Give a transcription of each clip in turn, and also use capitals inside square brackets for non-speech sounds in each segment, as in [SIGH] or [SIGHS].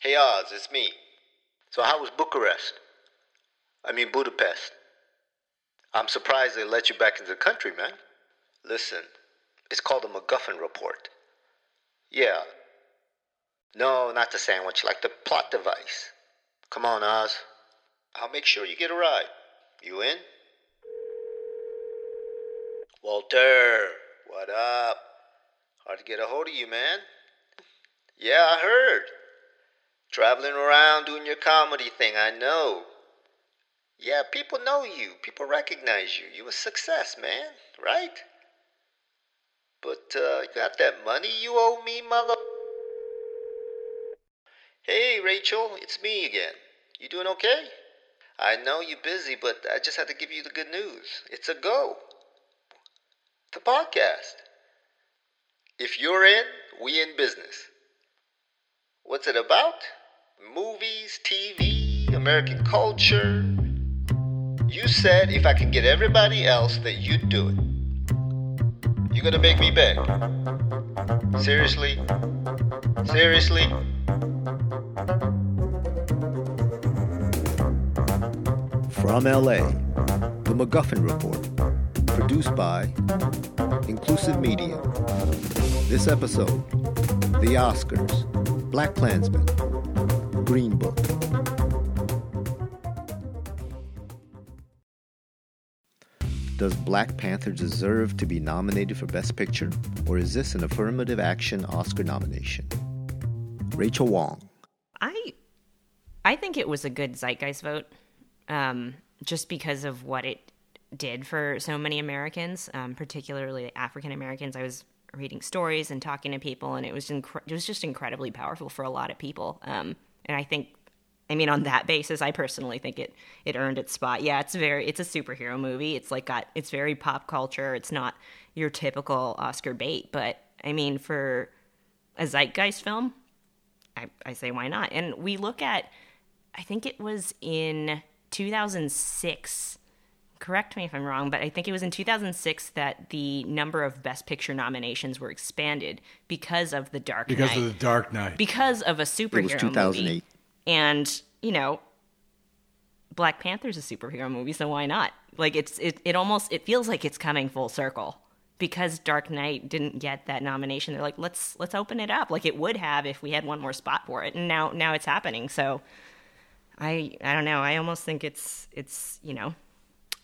Hey Os, it's me. So how was Bucharest? I mean Budapest. I'm surprised they let you back into the country, man. Listen, it's called the MacGuffin Report. Yeah. No, not the sandwich, like the plot device. Come on, Os. I'll make sure you get a ride. You in? Walter, what up? Hard to get a hold of you, man. Yeah, I heard. Traveling around doing your comedy thing, I know. Yeah, people know you. People recognize you. You a success, man, right? But uh, you got that money you owe me, mother. Hey, Raechel, it's me again. You doing okay? I know you're busy, but I just had to give you the good news. It's a go. The podcast. If you're in, we in business. What's it about? Movies, TV, American culture. You said if I can get everybody else that you'd do it. You're gonna make me beg? Seriously? Seriously? From LA, The MacGuffin Report, produced by Inclusive Media. This episode The Oscars, Black Klansman, Green Book. Does Black Panther deserve to be nominated for Best Picture, or is this an affirmative action Oscar nomination? Raechel Wong. I I think it was a good zeitgeist vote, um, just because of what it did for so many Americans, um, particularly African Americans. I was reading stories and talking to people, and it was incre- it was just incredibly powerful for a lot of people. Um, and I think, I mean, on that basis, I personally think it it earned its spot. Yeah, it's very it's a superhero movie. It's like got it's very pop culture. It's not your typical Oscar bait, but I mean, for a zeitgeist film, I, I say why not? And we look at, I think it was in 2006. Correct me if I'm wrong, but I think it was in 2006 that the number of Best Picture nominations were expanded because of The Dark because Knight. Because of the Dark Knight. because of a superhero movie. It was 2008. movie. And, you know, Black Panther's a superhero movie, so why not? Like it's it, it almost it feels like it's coming full circle. Because Dark Knight didn't get that nomination, they're like, let's let's open it up. Like it would have if we had one more spot for it. And now now it's happening. So I I don't know. I almost think it's it's, you know,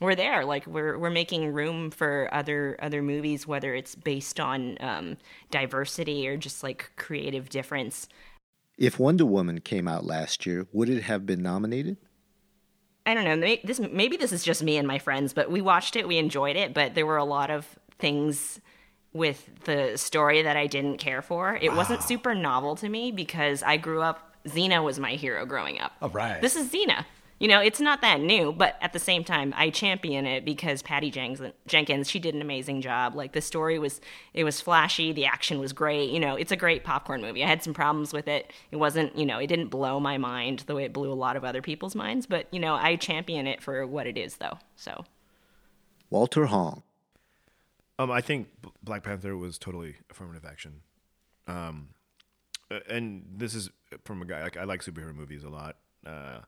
we're there. Like we're we're making room for other other movies, whether it's based on um, diversity or just like creative difference. If Wonder Woman came out last year, would it have been nominated? I don't know. may- This maybe this is just me and my friends, but we watched it, we enjoyed it, but there were a lot of things with the story that I didn't care for. It wasn't super novel to me because I grew up. Xena was my hero growing up. All right. This is Xena. You know, it's not that new, but at the same time, I champion it because Patty Jenkins, Jenkins, she did an amazing job. Like the story was, it was flashy, the action was great. You know, it's a great popcorn movie. I had some problems with it. It wasn't, you know, it didn't blow my mind the way it blew a lot of other people's minds. But you know, I champion it for what it is, though. So Walter Hong. Um, I think Black Panther was totally affirmative action. Um, and this is from a guy like I like superhero movies a lot. Uh,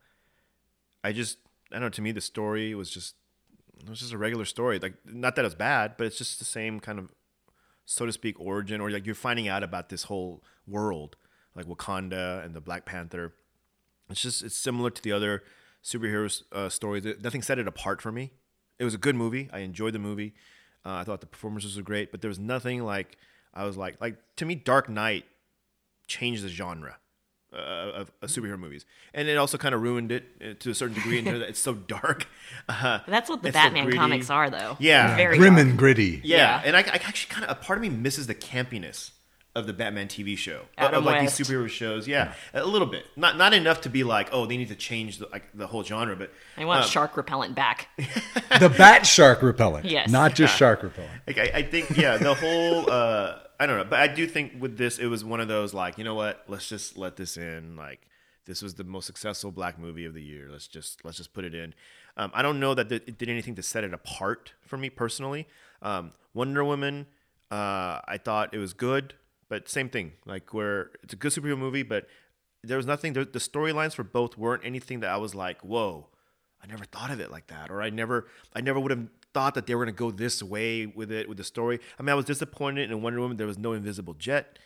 I just I don't know. To me, the story was just it was just a regular story. Like not that it was bad, but it's just the same kind of so to speak origin, or like you're finding out about this whole world, like Wakanda and the Black Panther. It's just it's similar to the other superhero uh, stories. Nothing set it apart for me. It was a good movie. I enjoyed the movie. Uh, I thought the performances were great, but there was nothing like I was like like to me, Dark Knight changed the genre uh, of, of superhero movies, and it also kind of ruined it uh, to a certain degree. in that it's so [LAUGHS] dark. Uh, that's what the it's so Batman comics are, though. Yeah. Very Grim dark. and gritty. Yeah, Yeah. and I, I actually kind of a part of me misses the campiness of the Batman TV show, Adam of like West. these superhero shows. Yeah, a little bit, not not enough to be like, oh, they need to change the, like the whole genre, but I want um, shark repellent back. The bat shark repellent. [LAUGHS] Yes. Not just shark repellent. Like, I, I think, yeah, the whole, uh, I don't know, but I do think with this, it was one of those like, you know what? Let's just let this in. Like, this was the most successful black movie of the year. Let's just let's just put it in. Um, I don't know that it did anything to set it apart for me personally. Um, Wonder Woman, uh, I thought it was good, but same thing. Like, where it's a good superhero movie, but there was nothing. The, the storylines for both weren't anything that I was like, whoa, I never thought of it like that, or I never, I never would have thought that they were gonna go this way with it with the story. I mean, I was disappointed in Wonder Woman. There was no invisible jet.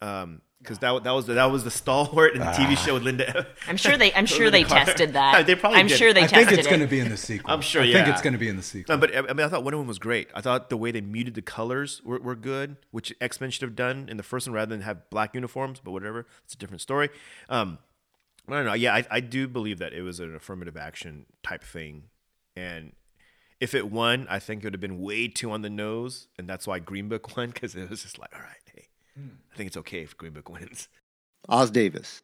Um, because that that was the, that was the stalwart in the TV show with Linda. I'm sure they. I'm [LAUGHS] sure they Lynda Carter. tested that. [LAUGHS] They probably I'm did. sure they I tested think it's it. going to be in the sequel. I'm sure, I think it's going to be in the sequel. No, but I mean, I thought Wonder Woman was great. I thought the way they muted the colors were, were good, which X Men should have done in the first one rather than have black uniforms. But whatever, it's a different story. Um, I don't know. Yeah, I, I do believe that it was an affirmative action type thing, and if it won, I think it would have been way too on the nose, and that's why Green Book [LAUGHS] won because it was just like, all right, hey, I think it's okay if Green Book wins. Os Davis.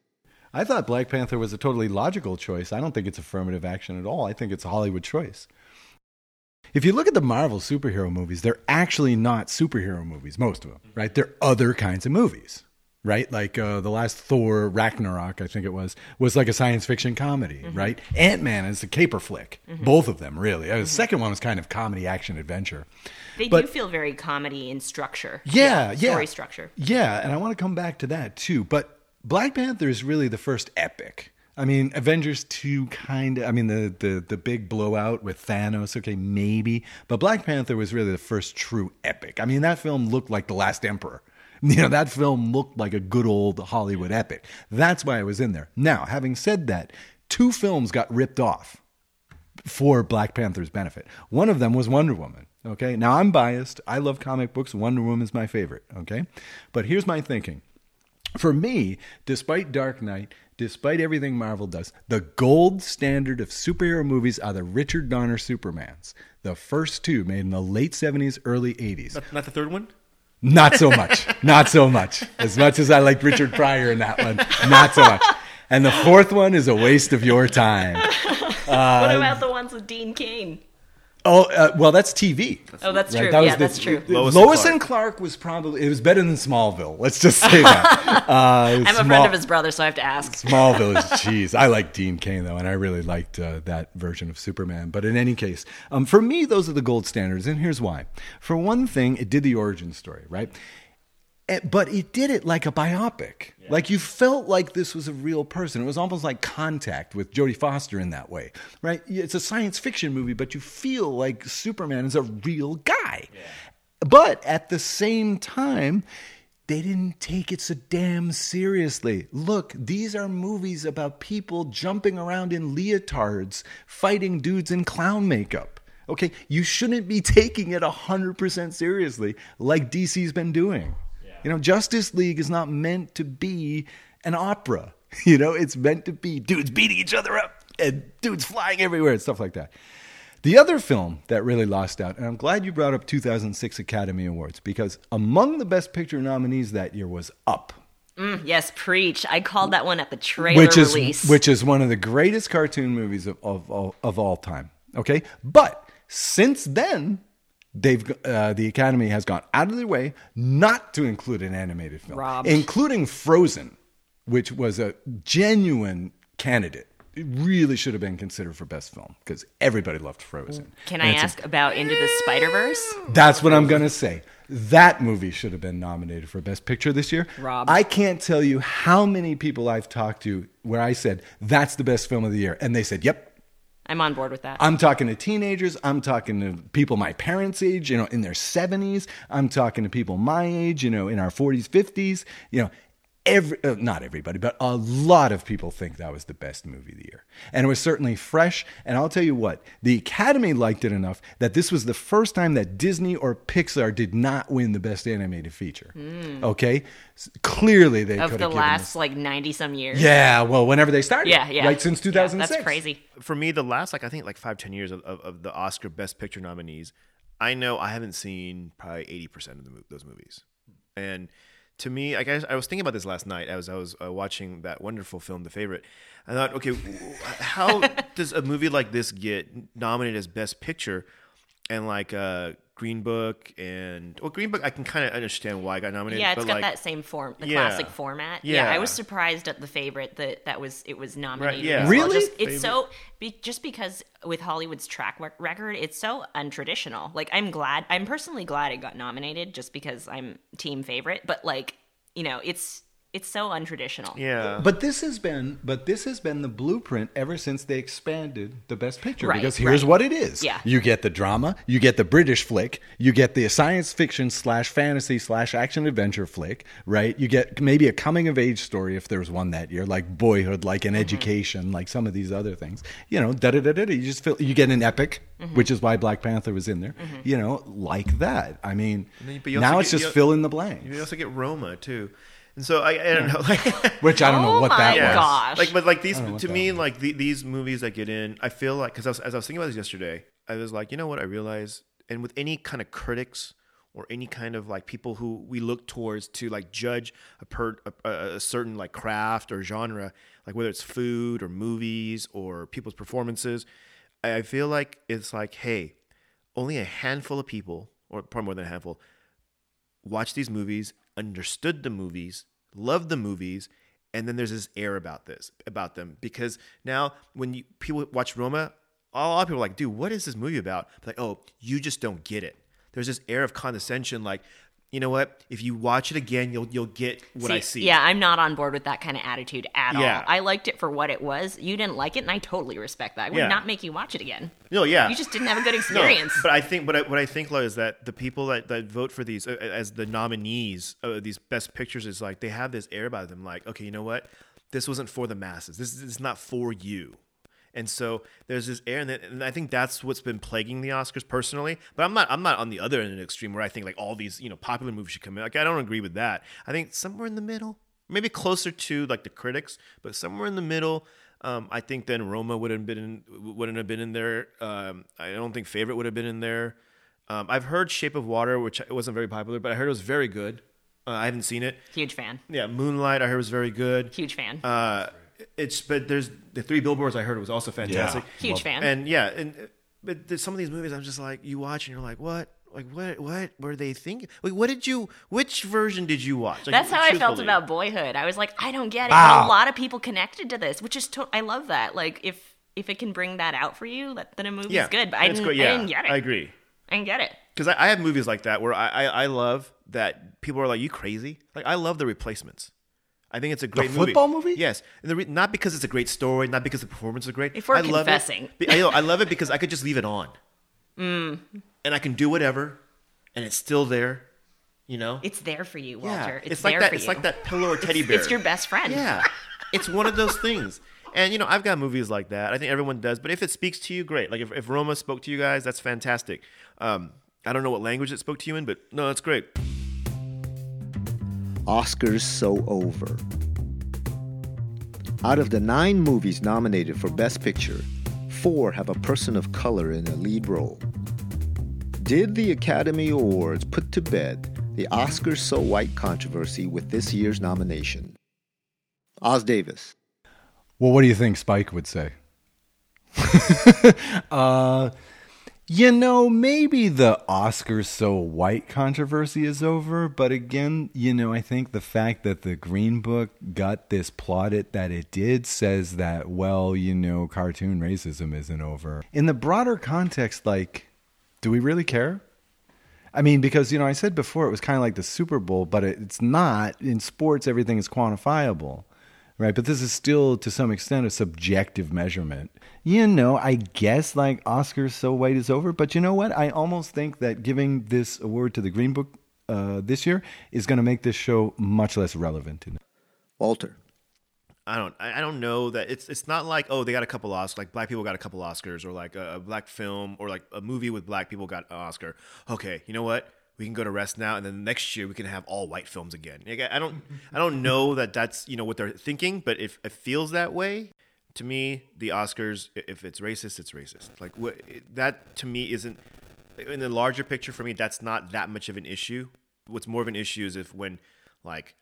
I thought Black Panther was a totally logical choice. I don't think it's affirmative action at all. I think it's a Hollywood choice. If you look at the Marvel superhero movies, they're actually not superhero movies, most of them, right? They're other kinds of movies, right? Like uh, the last Thor Ragnarok, I think it was, was like a science fiction comedy, right? Ant Man is a caper flick. Both of them, really. Uh, The second one was kind of comedy action adventure. They but- do feel very comedy in structure. Yeah, yeah. Story structure. Yeah, and I want to come back to that too. But Black Panther is really the first epic. I mean, Avengers 2 kind of, I mean, the, the, the big blowout with Thanos, okay, maybe. But Black Panther was really the first true epic. I mean, that film looked like The Last Emperor. [LAUGHS] You know, that film looked like a good old Hollywood epic. That's why I was in there. Now, having said that, two films got ripped off for Black Panther's benefit. One of them was Wonder Woman. Okay. Now I'm biased. I love comic books. Wonder Woman is my favorite. Okay. But here's my thinking. For me, despite Dark Knight, despite everything Marvel does, the gold standard of superhero movies are the Richard Donner Supermans. The first two made in the late 70s, early 80s. Not, not the third one. Not so much. Not so much. As much as I liked Richard Pryor in that one, not so much. And the fourth one is a waste of your time. what uh, about the ones with Dean Cain? Oh, uh, well, that's TV. Oh, that's Right, true. that was yeah, the- that's true. Lois Lois, and and, Clark. was probably it was better than Smallville. Let's just say that. [LAUGHS] Uh, I'm a friend of his brother, so I have to ask. Smallville is cheese. I like Dean Cain though, and I really liked uh, that version of Superman. But in any case, um, for me, those are the gold standards, and here's why. For one thing, it did the origin story, right? Eh, But it did it like a biopic. Like you felt like this was a real person. It was almost like Contact with Jodie Foster in that way, right? It's a science fiction movie, but you feel like Superman is a real guy. But at the same time, they didn't take it so damn seriously. Look, these are movies about people jumping around in leotards, fighting dudes in clown makeup. Okay, you shouldn't be [LAUGHS] taking it 100% seriously like DC's been doing. You know, Justice League is not meant to be an opera. [LAUGHS] You know, it's meant to be dudes beating each other up and dudes flying everywhere and stuff like that. The other film that really lost out, and I'm glad you brought up 2006 Academy Awards because among the Best Picture nominees that year was Up, mm, Yes, preach. I called that one at the trailer which is release. which is one of the greatest cartoon movies of of, of, of all time. Okay, but since then. They've uh, the Academy has gone out of their way not to include an animated film, Robbed. including Frozen, which was a genuine candidate. It really should have been considered for best film because everybody loved Frozen. Can And I it's a- ask about Into the Spider Verse? that's what I'm going to say. That movie should have been nominated for Best Picture this year. Rob. I can't tell you how many people I've talked to where I said, that's the best film of the year. And they said, yep. I'm on board with that. I'm talking to teenagers. I'm talking to people my parents' age, you know, in their 70s. I'm talking to people my age, you know, in our 40s, 50s. You know, every uh, not everybody, but a lot of people think that was the best movie of the year. And it was certainly fresh. And I'll tell you what, the Academy liked it enough that this was the first time that Disney or Pixar did not win the best animated feature. Okay? S- Clearly they of could the have given last this- like 90 some years. Yeah, well, whenever they started. Yeah, yeah. Right since Yeah, 2006. that's crazy. for me, the last like I think like five ten years of, of, of the Oscar Best Picture nominees, I know I haven't seen probably eighty percent of the, those movies, and to me, like I, I was thinking about this last night as I was uh, watching that wonderful film, The Favorite. I thought, okay, how [LAUGHS] does a movie like this get nominated as Best Picture, and like uh, Green Book and well, Green Book, I can kind of understand why it got nominated. Yeah, it's but got like, that same form, the Yeah. classic format. Yeah. I was surprised at the favorite that that was it was nominated. yeah. as well. Really? Just, it's so be, just because with Hollywood's track record, it's so untraditional. Like I'm glad, I'm personally glad it got nominated, just because I'm team favorite. But like you know, it's it's so untraditional. Yeah. But this has been, but this has been the blueprint ever since they expanded the Best Picture. Right, because here's right. what it is: Yeah. you get the drama, you get the British flick, you get the science fiction slash fantasy slash action adventure flick, right? You get maybe a coming of age story if there's one that year, like Boyhood, like Mm-hmm. an education, like some of these other things. You know, da da da da. da. You just feel you get an epic, Mm-hmm. which is why Black Panther was in there. You know, like that. I mean, then- but you now it's get- just fill in the blanks. You also get Roma too, and so I, I don't know. Like, [LAUGHS] which I don't know Oh what my that yeah. was. gosh. Like, but like these don't know what to that me, was. like the, these movies that get in, I feel like because as I was thinking about this yesterday, I was like, you know what? I realized, and with any kind of critics or any kind of like people who we look towards to like judge a per a, a certain like craft or genre, like whether it's food or movies or people's performances, I I feel like it's like, hey, only a handful of people, or probably more than a handful, watch these movies, understood the movies, loved the movies, and then there's this air about this about them because now when you people watch Roma, a lot of people are like, dude, what is this movie about? Like, oh, you just don't get it. There's this air of condescension, like, you know what? If you watch it again, you'll you'll get what I see. Yeah, I'm not on board with that kind of attitude at Yeah. all. I liked it for what it was. You didn't like it, and I totally respect that. I would Yeah. not make you watch it again. No, yeah. You just didn't have a good experience. No, but I think, but I, what I think, Lo, is that the people that, that vote for these uh, as the nominees of these best pictures is like they have this air about them, like, okay, you know what, this wasn't for the masses. This is not for you. And so there's this air, and, that- and I think that's what's been plaguing the Oscars personally. But I'm not, I'm not on the other end of the extreme where I think like all these, you know, popular movies should come in. Like I don't agree with that. I think somewhere in the middle, maybe closer to like the critics, but somewhere in the middle. Um, I think then Roma would have been in, wouldn't have been in there. Um, I don't think Favorite would have been in there. Um, I've heard Shape of Water, which it wasn't very popular, but I heard it was very good. Uh, I haven't seen it. Huge fan. Yeah, Moonlight, I heard was very good. Huge fan. Uh, it's but there's the three billboards I heard was also fantastic. Huge fan. And yeah, and but there's some of these movies I'm just like you watch and you're like, what? Like what? What were they thinking? Like what did you? Which version did you watch? Like, That's how I felt about Boyhood. I was like, I don't get it. Wow. But a lot of people connected to this, which is to- I love that. Like if if it can bring that out for you, that, then a movie's Yeah, good. But I it's didn't, great. Yeah, I didn't get it. I agree. I didn't get it. Because I, I have movies like that where I, I I love that people are like, you crazy? Like I love the replacements. I think it's a great football movie? Yes, and the re- not because it's a great story, not because the performance is great. If we're I love confessing. it. I, know, I love it because I could just leave it on, Mm. and I can do whatever, and it's still there. You know, It's there for you, yeah, Walter. It's, like there that. for It's you. like that pillow or [LAUGHS] teddy It's- bear. It's your best friend. Yeah, it's one of those things. And you know, I've got movies like that. I think everyone does. But if it speaks to you, great. Like if, if Roma spoke to you guys, that's fantastic. Um, I don't know what language it spoke to you in, but no, that's great. Oscars so over. Out of the nine movies nominated for Best Picture, four have a person of color in a lead role. Did the Academy Awards put to bed the Oscars so white controversy with this year's nomination? Os Davis. Well, what do you think Spike would say? [LAUGHS] uh, you know, maybe the Oscars so white controversy is over, but again, you know, I think the fact that the Green Book got this plotted that it did says that, well, you know, cartoon racism isn't over. In the broader context, like, do we really care? I mean, because, you know, I said before it was kind of like the Super Bowl, but it's not. In sports, everything is quantifiable right? But this is still, to some extent, a subjective measurement. You know, I guess like Oscars so white is over, but you know what? I almost think that giving this award to the Green Book uh, this year is going to make this show much less relevant. Walter. I don't. I I don't know that it's. It's not like oh they got a couple Oscars. Like black people got a couple Oscars, or like a, a black film, or like a movie with black people got an Oscar. Okay, you know what? We can go to rest now, and then next year we can have all white films again. Like, I don't. I don't know [LAUGHS] that that's you know what they're thinking, but if it feels that way, to me, the Oscars, if it's racist, it's racist. Like what that to me isn't in the larger picture for me. That's not that much of an issue. What's more of an issue is if when like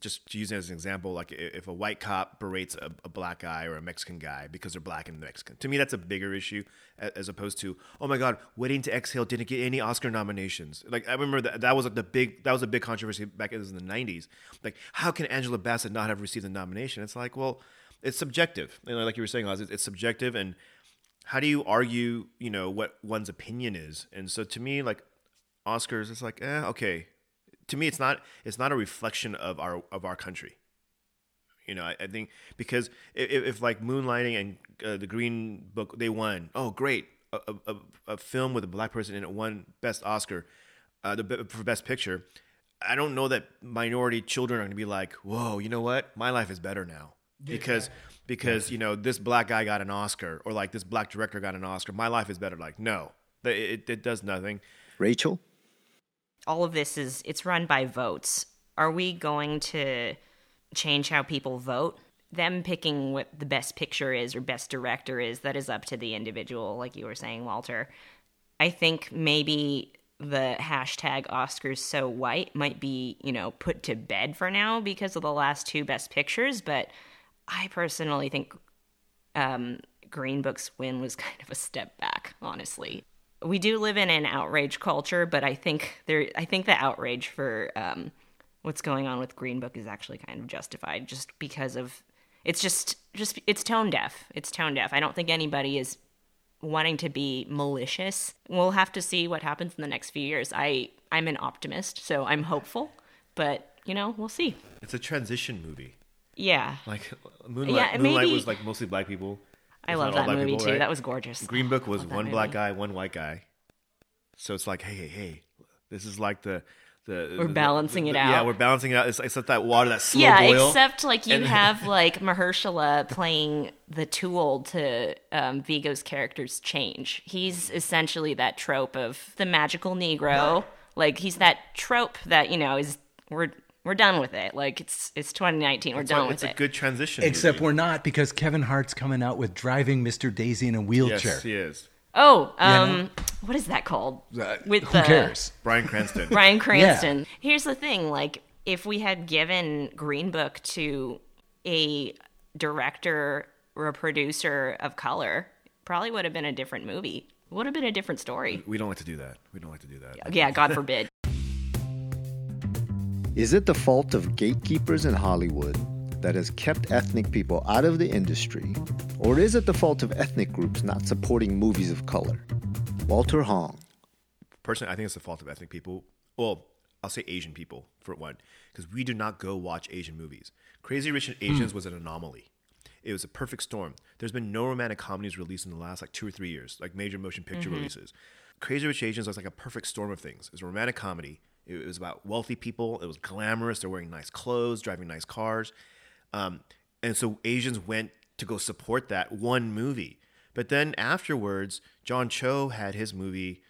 just to use it as an example, like if a white cop berates a, a black guy or a Mexican guy because they're black and Mexican. To me, that's a bigger issue as opposed to, oh my God, Waiting to Exhale didn't get any Oscar nominations. Like I remember that that was like the big that was a big controversy back in the '90s. Like how can Angela Bassett not have received a nomination? It's like, well, it's subjective. You know, like you were saying, Os, it's, subjective, and how do you argue, you know, what one's opinion is? And so to me, like Oscars, it's like, eh, okay. To me, it's not it's not a reflection of our of our country. You know, I, I think because if, if like Moonlighting and uh, the Green Book they won, oh great, a, a, a film with a black person in it won Best Oscar, uh, the for Best Picture. I don't know that minority children are going to be like, whoa, you know what? My life is better now because because you know this black guy got an Oscar or like this black director got an Oscar. My life is better. Like no, it, it, it does nothing. Raechel? All of this is it's run by votes. Are we going to change how people vote? Them picking what the best picture is or best director is, that is up to the individual, like you were saying, Walter. I think maybe the hashtag Oscars so white might be, you know, put to bed for now because of the last two best pictures, but I personally think um, Green Book's win was [LAUGHS] kind of a step back, honestly we do live in an outrage culture, but I think there I think the outrage for um, what's going on with Green Book is actually kind of justified just because of it's just just it's tone deaf. It's tone deaf. I don't think anybody is wanting to be malicious. We'll have to see what happens in the next few years. I I'm an optimist, so I'm hopeful, but you know, we'll see. It's a transition movie. Yeah. Like Moonlight, Yeah, Moonlight maybe- was like mostly black people. I love that movie people, too. right? That was gorgeous. Green Book was one black guy, one white guy. So it's like, hey, hey, hey, this is like the the We're the- balancing the- it out. Yeah, we're balancing it out. It's, not that water that slow yeah, boil. except like you [LAUGHS] have like Mahershala playing the tool to um, Viggo's character's change. He's essentially that trope of the magical Negro. Like he's that trope that you know is we're we're done with it. Like it's it's 2019. We're It's done a- with it's it. It's a good transition. Except movie. we're not because Kevin Hart's coming out with driving Mr. Daisy in a wheelchair. yes, he is. oh, um, what is that called? Uh, with who the, cares? Bryan Cranston. [LAUGHS] Bryan Cranston. Here's the thing, like if we had given Green Book to a director or a producer of color, probably would have been a different movie. Would have been a different story. we don't like to do that. We don't like to do that. Yeah, God forbid. Is it the fault of gatekeepers in Hollywood that has kept ethnic people out of the industry, or is it the fault of ethnic groups not supporting movies of color? Walter Hong. Personally, I think it's the fault of ethnic people. Well, I'll say Asian people for one, because we do not go watch Asian movies. Crazy Rich Asians hmm. was an anomaly. It was a perfect storm. There's been no romantic comedies released in the last like two or three years, like major motion picture mm-hmm. releases. Crazy Rich Asians was like a perfect storm of things. It's a romantic comedy. It was about wealthy people. It was glamorous. They're wearing nice clothes, driving nice cars. Um, and so Asians went to go support that one movie. But then afterwards, John Cho had his movie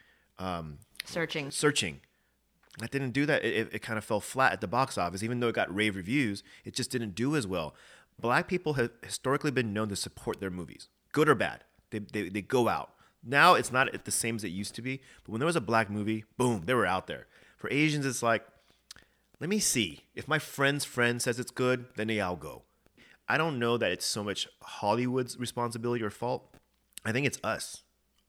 Searching. Searching. That didn't do that. It, it, it kind of fell flat at the box office. Even though it got rave reviews, it just didn't do as well. Black people have historically been known to support their movies, good or bad. They, they, they go out. Now it's not the same as it used to be, but when there was a black movie, boom, they were out there. For Asians, it's like, let me see. If my friend's friend says it's good, then yeah, I'll go. I don't know that it's so much Hollywood's responsibility or fault. I think it's us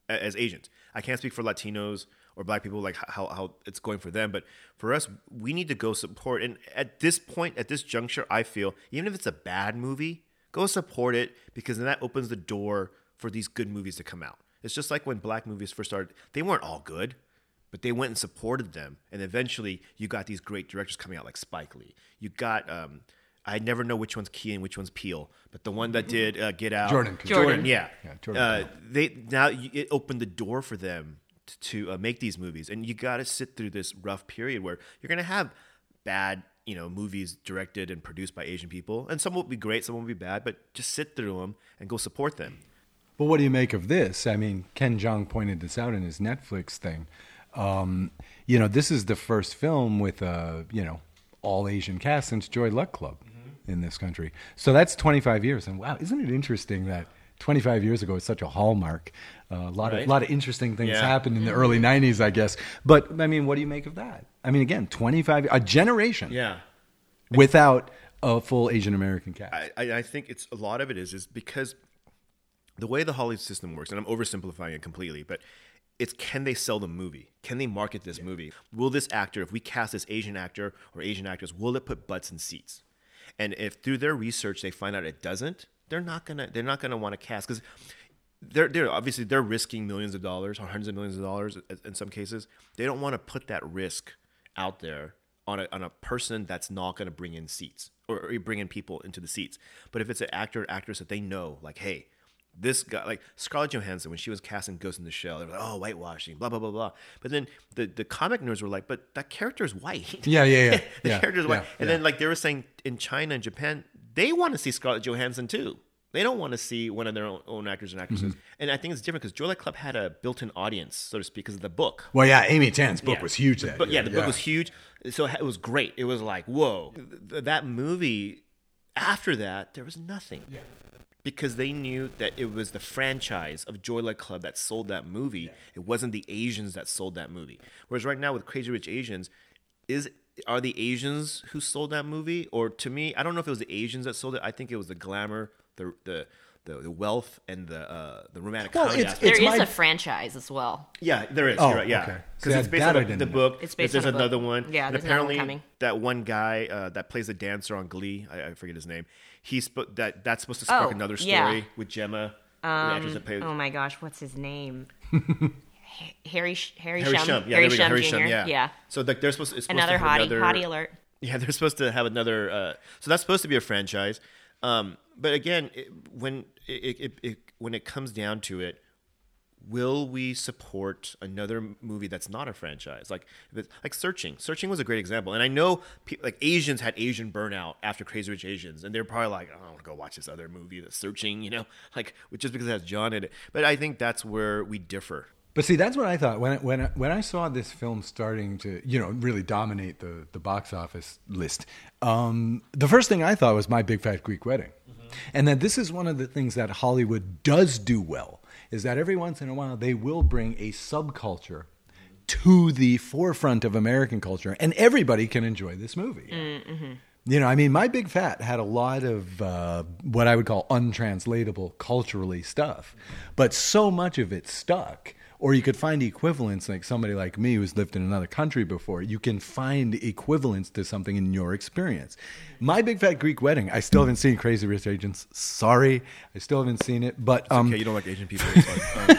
as Asians. I can't speak for Latinos or black people like how, how it's going for them, but for us, we need to go support. And at this point, at this juncture, I feel even if it's a bad movie, go support it because then that opens the door for these good movies to come out. It's just like when black movies first started, they weren't all good, but they went and supported them. And eventually, you got these great directors coming out like Spike Lee. You got, um, I never know which one's Key and which one's Peele, but the one that did uh, Get Out, Jordan Peele. Jordan. yeah, yeah Jordan. Uh, they now it opened the door for them t- to uh, make these movies, and you got to sit through this rough period where you're gonna have bad, you know, movies directed and produced by Asian people, and some will be great, some will be bad, but just sit through them and go support them. But what do you make of this? I mean, Ken Jeong pointed this out in his Netflix thing. Um, you know, this is the first film with a you know all Asian cast since Joy Luck Club Mm-hmm. in this country. So that's 25 years, and wow, isn't it interesting that 25 years ago is such a hallmark? Uh, a lot Right. of lot of interesting things Yeah. happened in the early 90s, I guess. But I mean, what do you make of that? I mean, again, 25 a generation Yeah, without a full Asian American cast. I, I I think it's a lot of it is is because the way the Hollywood system works, and I'm oversimplifying it completely, but it's can they sell the movie? Can they market this movie? Will this actor, if we cast this Asian actor or Asian actress, will it put butts in seats? And if through their research they find out it doesn't, they're not gonna they're not gonna want to cast because they're they're obviously they're risking millions of dollars or hundreds of millions of dollars in- some cases. They don't want to put that risk out there on a on a person that's not to bring in seats or, or bring in people into the seats. But if it's an actor or actress that they know, like, hey, this guy, like Scarlett Johansson, when she was casting Ghost in the Shell, they were like, oh, whitewashing, blah blah blah blah. But then the the comic nerds were like, but that character is white. Yeah, yeah, yeah. [LAUGHS] the Yeah, character is white. yeah, and yeah. then like they were saying in China and Japan, they want to see Scarlett Johansson too. They don't want to see one of their own, own actors and actresses. Mm-hmm. And I think it's different because Joy Club had a built-in audience, so to speak, because of the book. Well, yeah, Amy Tan's book Yeah. was huge. That But yeah, the book was huge. So it was great. It was like, whoa. That movie, after that, there was nothing. Because they knew that it was the franchise of Joy Luck Club that sold that movie. It wasn't the Asians that sold that movie. Whereas right now with Crazy Rich Asians, is are the Asians who sold that movie? Or to me, I don't know if it was the Asians that sold it. I think it was the glamour, the the the, the wealth, and the uh, the romantic Well, comedy. it's- aspect. There is my- a franchise as well. Yeah, there is. Oh, you're right. Yeah, okay. because See, it's based on the didn't book. It's based there's on a book. another one. Yeah, and there's another one apparently coming. that one guy uh, that plays the dancer on Glee, I, I forget his name. He's sp- that that's supposed to spark Oh, another story yeah. with Gemma, that played Oh my gosh, what's his name? [LAUGHS] Harry Harry, Harry Shum. Shum. Yeah, Harry. Shum Harry Jr. Shum. Yeah. yeah. So like they're supposed, it's supposed Another to hottie. another, Hottie alert. [LAUGHS] Yeah, they're supposed to have another. Uh, so that's supposed to be a franchise. Um, but again, it, when it, it, it when it comes down to it, will we support another movie that's not a franchise? Like like Searching. Searching was a great example, and I know pe- like Asians had Asian burnout after Crazy Rich Asians, and they're probably like, I don't want to go watch this other movie that's Searching, you know, [LAUGHS] like just because it has John in it. But I think that's where we differ. But see, that's what I thought when I, when I, when I saw this film starting to you know really dominate the the box office list. Um, the first thing I thought was My Big Fat Greek Wedding, and that this is one of the things that Hollywood does do well is that every once in a while they will bring a subculture to the forefront of American culture, and everybody can enjoy this movie. You know, I mean, My Big Fat had a lot of uh, what I would call untranslatable culturally stuff, but so much of it stuck. Or you could find equivalents, like somebody like me who's lived in another country before. You can find equivalents to something in your experience. My Big Fat Greek Wedding. I still haven't seen Crazy Rich Agents. Sorry, I still haven't seen it. But um, Okay, you don't like Asian people. Um, [LAUGHS]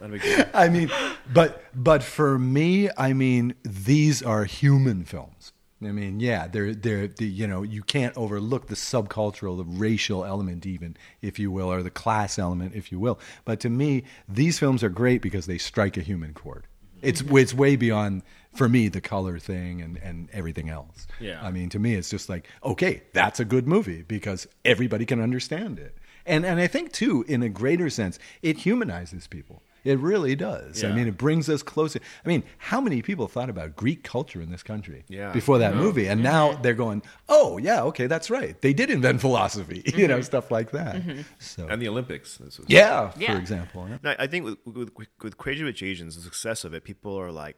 not a big deal. I mean, but but for me, I mean, these are human films. I mean, yeah, they're they're the, you know you can't overlook the subcultural, the racial element, even if you will, or the class element, if you will. But to me, these films are great because they strike a human chord. It's it's way beyond for me the color thing and and everything else. Yeah. I mean, to me, it's just like okay, that's a good movie because everybody can understand it. And and I think too, in a greater sense, it humanizes people. It really does. I mean, it brings us closer. I mean, how many people thought about Greek culture in this country Yeah. before that movie? And now they're going, oh, yeah, okay, that's right. They did invent philosophy, [LAUGHS] you know, stuff like that. So, And the Olympics. This was- yeah, Yeah. for example. yeah. No, I think with, with, with, with Crazy Rich Asians, the success of it, people are like,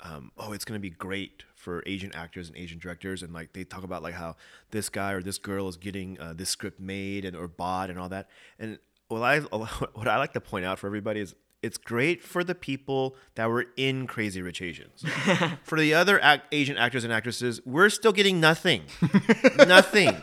um, oh, it's going to be great for Asian actors and Asian directors. And like they talk about like how this guy or this girl is getting uh, this script made and or bought and all that. And what I, [LAUGHS] what I like to point out for everybody is it's great for the people that were in Crazy Rich Asians. [LAUGHS] for the other Asian actors and actresses, we're still getting nothing. [LAUGHS] nothing.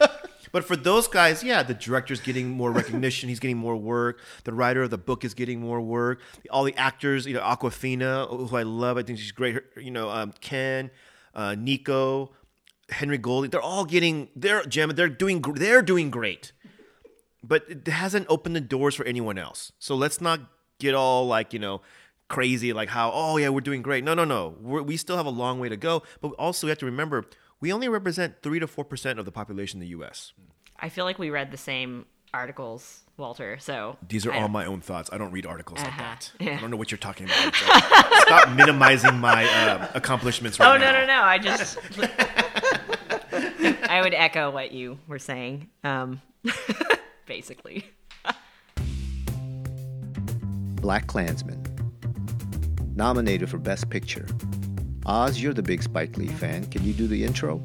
But for those guys, yeah, the director's getting more recognition. He's getting more work. The writer of the book is getting more work. All the actors, you know, Awkwafina, who I love, I think she's great. You know, um, Ken, uh, Nico, Henry Golding, they're all getting. They're Gemma. They're doing. They're doing great. But it hasn't opened the doors for anyone else. So let's not get all like you know crazy like how oh yeah we're doing great. No no no. We're, we still have a long way to go. But also we have to remember we only represent three to four percent of the population in the U.S. I feel like we read the same articles, Walter. So These are all my own thoughts. I don't read articles like Uh-huh. that. Yeah. I don't know what you're talking about. So stop minimizing my uh, accomplishments right Oh now. no no no! I just [LAUGHS] I would echo what you were saying. Um, [LAUGHS] basically. Black Klansman. Nominated for Best Picture. Os, you're the big Spike Lee fan. Can you do the intro?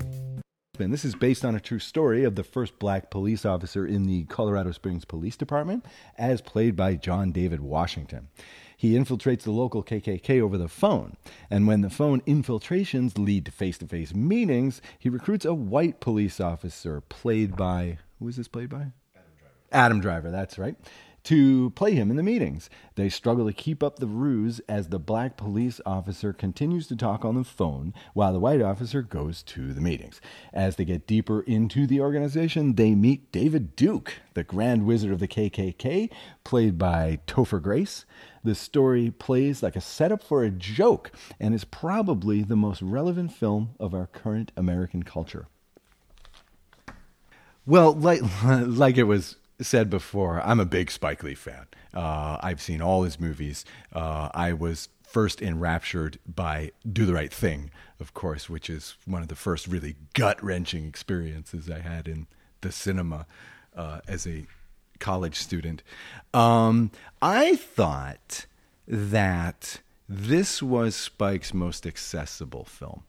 And this is based on a true story of the first black police officer in the Colorado Springs Police Department, as played by John David Washington. He infiltrates the local KKK over the phone, and when the phone infiltrations lead to face to face meetings, he recruits a white police officer played by. Who is this played by? Adam Driver, Adam Driver, that's right. To play him in the meetings. They struggle to keep up the ruse as the black police officer continues to talk on the phone while the white officer goes to the meetings. As they get deeper into the organization, they meet David Duke, the Grand Wizard of the KKK, played by Topher Grace. The story plays like a setup for a joke and is probably the most relevant film of our current American culture. Well, like [LAUGHS] like it was said before, I'm a big Spike Lee fan. Uh, I've seen all his movies. Uh, I was first enraptured by Do the Right Thing, of course, which is one of the first really gut wrenching experiences I had in the cinema uh, as a college student. Um, I thought that this was Spike's most accessible film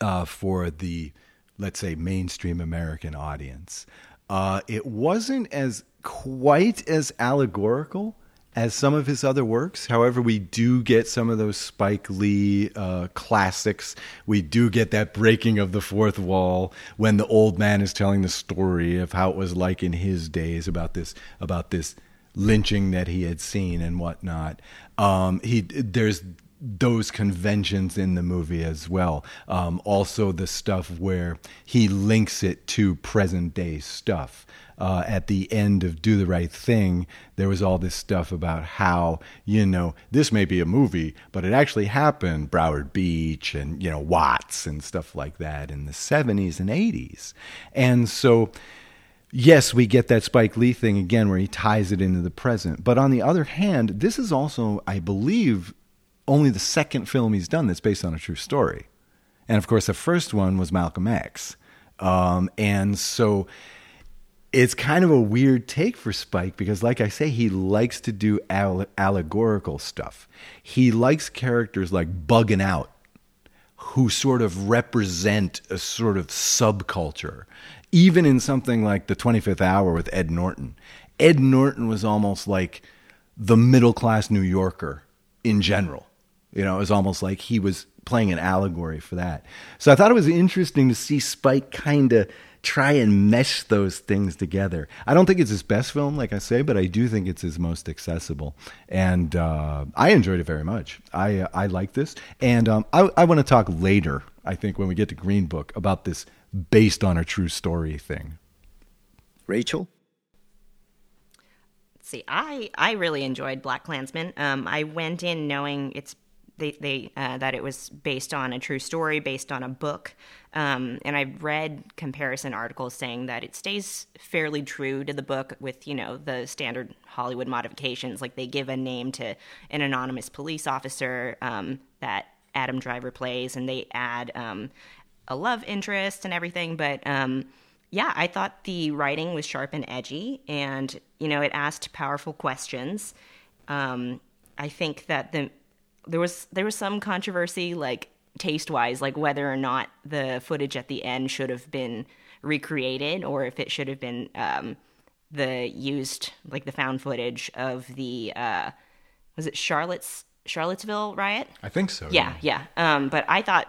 uh, for the, let's say, mainstream American audience. Uh, it wasn't as quite as allegorical as some of his other works. However, we do get some of those Spike Lee uh, classics. We do get that breaking of the fourth wall when the old man is telling the story of how it was like in his days about this about this lynching that he had seen and whatnot. Um, he there's those conventions in the movie as well. Um, also, the stuff where he links it to present day stuff. Uh, at the end of Do the Right Thing, there was all this stuff about how, you know, this may be a movie, but it actually happened, Howard Beach and, you know, Watts and stuff like that in the 70s and 80s. And so, yes, we get that Spike Lee thing again where he ties it into the present. But on the other hand, this is also, I believe, only the second film he's done that's based on a true story. And of course, the first one was Malcolm X. Um, and so it's kind of a weird take for Spike because, like I say, he likes to do alle- allegorical stuff. He likes characters like Bugging Out, who sort of represent a sort of subculture. Even in something like The 25th Hour with Ed Norton, Ed Norton was almost like the middle class New Yorker in general. You know, it was almost like he was playing an allegory for that. So I thought it was interesting to see Spike kind of try and mesh those things together. I don't think it's his best film, like I say, but I do think it's his most accessible, and uh, I enjoyed it very much. I uh, I like this, and um, I I want to talk later. I think when we get to Green Book about this based on a true story thing. Raechel? See, I I really enjoyed Black Klansman. Um, I went in knowing it's they they uh, that it was based on a true story, based on a book, um, and I've read comparison articles saying that it stays fairly true to the book with you know the standard Hollywood modifications, like they give a name to an anonymous police officer um, that Adam Driver plays, and they add um, a love interest and everything, but. Um, yeah, I thought the writing was sharp and edgy, and you know, it asked powerful questions. Um, I think that the there was there was some controversy, like taste wise, like whether or not the footage at the end should have been recreated or if it should have been um, the used like the found footage of the uh, was it Charlotte's Charlottesville riot? I think so. Yeah, yeah. Um, but I thought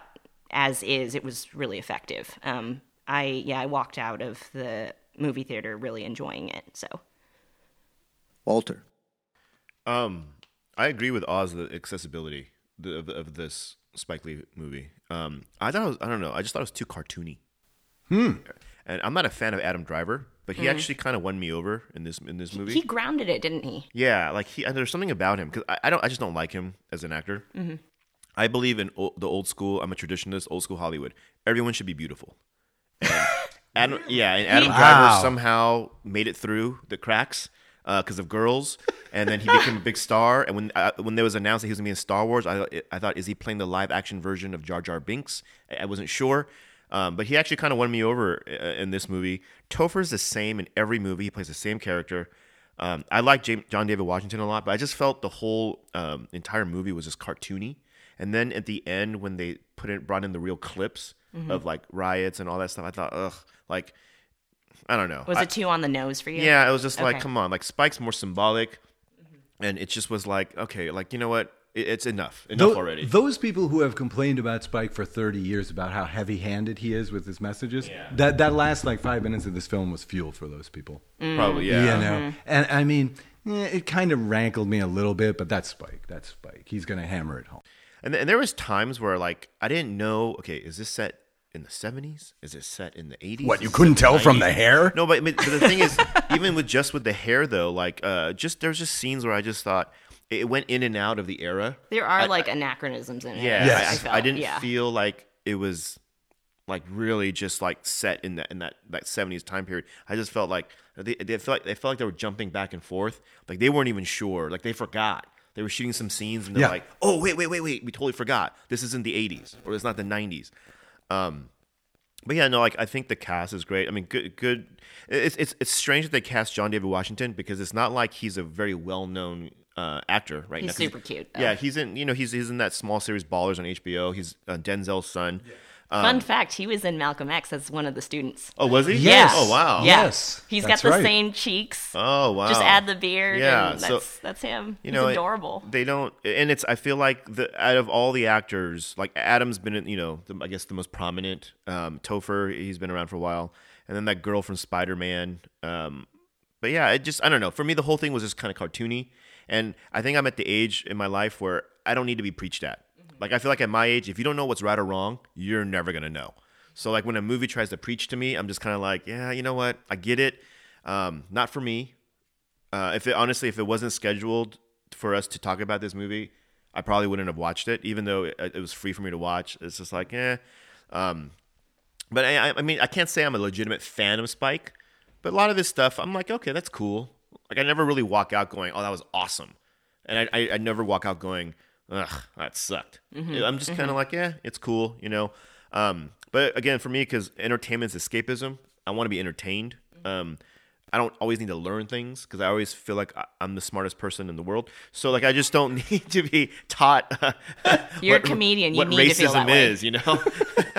as is, it was really effective. Um, I yeah, I walked out of the movie theater really enjoying it. So Walter. Um, I agree with Os the accessibility of, of this Spike Lee movie. Um, I thought it was, I don't know. I just thought it was too cartoony. Hmm. And I'm not a fan of Adam Driver, but he actually kind of won me over in this in this movie. he grounded it, didn't he? Yeah, like he, there's something about him because I, I don't, I just don't like him as an actor. I believe in o- the old school. I'm a traditionalist, old school Hollywood. Everyone should be beautiful. And [LAUGHS] Adam, yeah, and Adam Wow. Driver somehow made it through the cracks because of girls, and then he became a big star. And when uh, when there was announced that he was gonna be in Star Wars, I I thought, is he playing the live action version of Jar Jar Binks? I I wasn't sure. Um, but he actually kind of won me over uh, in this movie. Topher's the same in every movie. He plays the same character. Um, I like James, John David Washington a lot, but I just felt the whole um, entire movie was just cartoony. And then at the end, when they put in, brought in the real clips Mm-hmm. of like riots and all that stuff, I thought, ugh, like I don't know. Was I- it too on the nose for you? yeah, it was just like, come on, like Spike's more symbolic, mm-hmm. and it just was like, okay, like you know what, it, it's enough, enough Tho- already. Those people who have complained about Spike for 30 years about how heavy-handed he is with his messages, that that last like five minutes of this film was fuel for those people. Mm. Probably, yeah. You know, mm-hmm. and I mean, eh, it kind of rankled me a little bit, but that's Spike. That's Spike. He's gonna hammer it home. And, th- and there was times where like I didn't know. Okay, is this set in the seventies? Is it set in the eighties? What, you couldn't tell from the hair? No, but, I mean, but the thing is, [LAUGHS] even with just with the hair though, like uh, just there's just scenes where I just thought it went in and out of the era. There are like anachronisms in it. Yeah, Yes. I, I, I didn't yeah. feel like it was like really just like set in that in that that seventies time period. I just felt like they, they felt like they felt like they were jumping back and forth. Like they weren't even sure. Like they forgot. They were shooting some scenes and they're Yeah. like, "Oh wait, wait, wait, wait! We totally forgot. This isn't the '80s or it's not the '90s." Um, but yeah, no, like I think the cast is great. I mean, good, good. It's it's it's strange that they cast John David Washington because it's not like he's a very well known uh, actor right He's now. 'Cause- super cute, though. Yeah, he's in you know he's he's in that small series Ballers on HBO. He's uh, Denzel's son. Fun fact: He was in Malcolm X as one of the students. Oh, was he? Yes. Oh wow. Yeah. Yes, He's that's got the right. same cheeks. Oh wow. Just add the beard. Yeah, and so- that's that's him. You He's know, it- adorable. They don't, and it's. I feel like the out of all the actors, like Adam's been, in, you know, the, I guess the most prominent. Um, Topher, he's been around for a while, and then that girl from Spider Man. Um, but yeah, it just I don't know. For me, the whole thing was just kind of cartoony, and I think I'm at the age in my life where I don't need to be preached at. Like I feel like at my age, if you don't know what's right or wrong, you're never gonna know. So like when a movie tries to preach to me, I'm just kind of like, yeah, you know what? I get it. Um, not for me. Uh, if it honestly, if it wasn't scheduled for us to talk about this movie, I probably wouldn't have watched it, even though it, it was free for me to watch. It's just like, eh. Um, but I, I mean, I can't say I'm a legitimate fan of Spike, but a lot of this stuff, I'm like, okay, that's cool. Like, I never really walk out going, oh, that was awesome, and I, I, I never walk out going, ugh, that sucked. I'm just kind of like, yeah, it's cool, you know. Um, but again, for me, because entertainment is escapism, I want to be entertained. Um, I don't always need to learn things because I always feel like I- I'm the smartest person in the world. So like I just don't [LAUGHS] need to be taught. [LAUGHS] You're a comedian, you What need to racism feel that way. is, you know.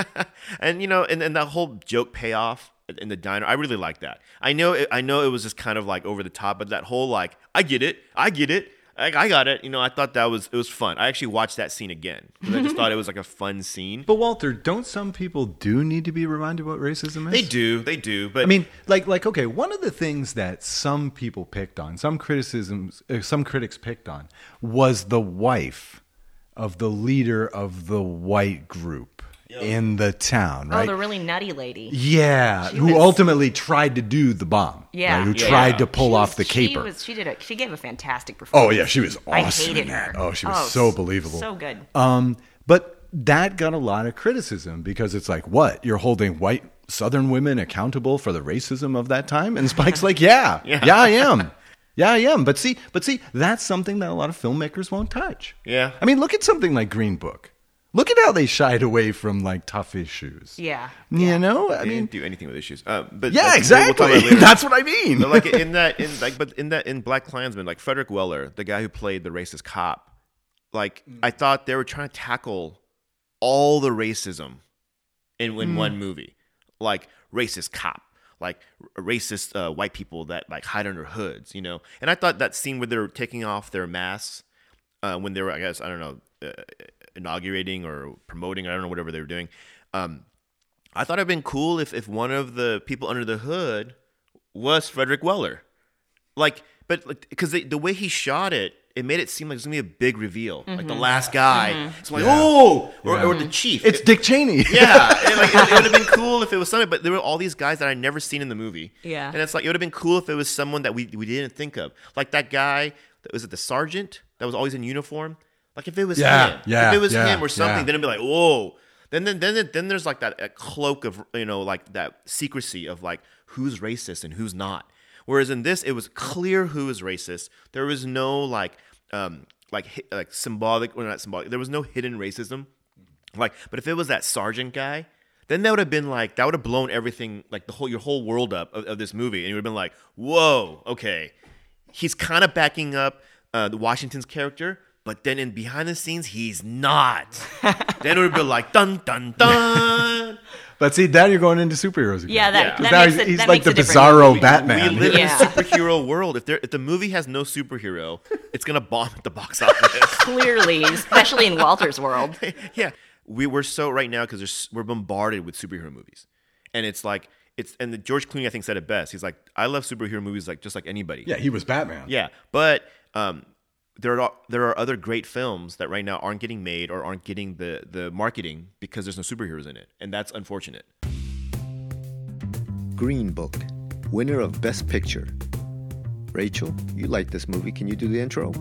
[LAUGHS] and you know, and, and that whole joke payoff in the diner, I really like that. I know, it, I know, it was just kind of like over the top, but that whole like, I get it, I get it. I, I got it. You know, I thought that was it was fun. I actually watched that scene again because I just thought it was like a fun scene. But Walter, don't some people do need to be reminded what racism is? They do, they do. But I mean, like, like, okay, one of the things that some people picked on, some criticisms, uh, some critics picked on, was the wife of the leader of the white group in the town, Oh, right? the really nutty lady. yeah, She who was- ultimately tried to do the bomb. Yeah. right? who Yeah. tried to pull She off was- the She, caper. was, she did a. She gave a fantastic performance. Oh yeah, she was I awesome. hated in that. her. Oh, she was Oh, so believable. so good. Um, but that got a lot of criticism because it's like, what? You're holding white Southern women accountable for the racism of that time? And Spike's like, yeah, [LAUGHS] yeah, I am. Yeah, I am. But see, but see, that's something that a lot of filmmakers won't touch. Yeah. I mean, look at something like Green Book. Look at how they shied away from like tough issues. Yeah. You know, I I mean, didn't do anything with issues. Uh, but yeah, that's- we'll- we'll exactly. talk about it later. [LAUGHS] that's what I mean. But like in that, in like, but in that, in Black Klansman, like Frederick Weller, the guy who played the racist cop, like I thought they were trying to tackle all the racism in, in one movie, like racist cop, like racist uh, white people that like hide under hoods, you know. And I thought that scene where they're taking off their masks uh, when they were, I guess, I don't know, uh, inaugurating or promoting, I don't know, whatever they were doing. Um, I thought it'd been cool if, if one of the people under the hood was Frederick Weller. Like, but like, because the way he shot it, it made it seem like it was gonna be a big reveal, like the last guy. It's like, oh, or, or the chief. it's It- Dick Cheney. [LAUGHS] yeah, and, like, it, would have been [LAUGHS] cool if it was something, but there were all these guys that I'd never seen in the movie. Yeah. and it's like it would have been cool if it was someone that we we didn't think of, like that guy. That was it the sergeant that was always in uniform. Like if it was Yeah, him, yeah, if it was yeah, him or something, then it'd be like, whoa. Then then then then there's like that, that cloak of you know like that secrecy of like who's racist and who's not. Whereas in this, it was clear who was racist. There was no like um like like symbolic or not symbolic. There was no hidden racism. Like, but if it was that sergeant guy, then that would have been like that would have blown everything like the whole your whole world up of, of this movie, and you would have been like, whoa, okay, he's kind of backing up uh, the Washington's character, but then in behind the scenes he's not. [LAUGHS] then it would be like dun dun dun. [LAUGHS] But see, now you're going into superheroes again. Yeah, that, Yeah. that Now makes he's, it, he's that like makes the a bizarro movie. Batman. We live Yeah. in a [LAUGHS] superhero world. If there, if the movie has no superhero, it's gonna bomb at the box office. Clearly, especially in Walter's world. yeah, we we're so right now because we're bombarded with superhero movies, and it's like it's and the George Clooney I think said it best. He's like, I love superhero movies like just like anybody. Yeah, he was Batman. Yeah, but um, there are there are other great films that right now aren't getting made or aren't getting the the marketing because there's no superheroes in it, and that's unfortunate. Green Book, winner of Best Picture. Raechel, you like this movie. Can you do the intro?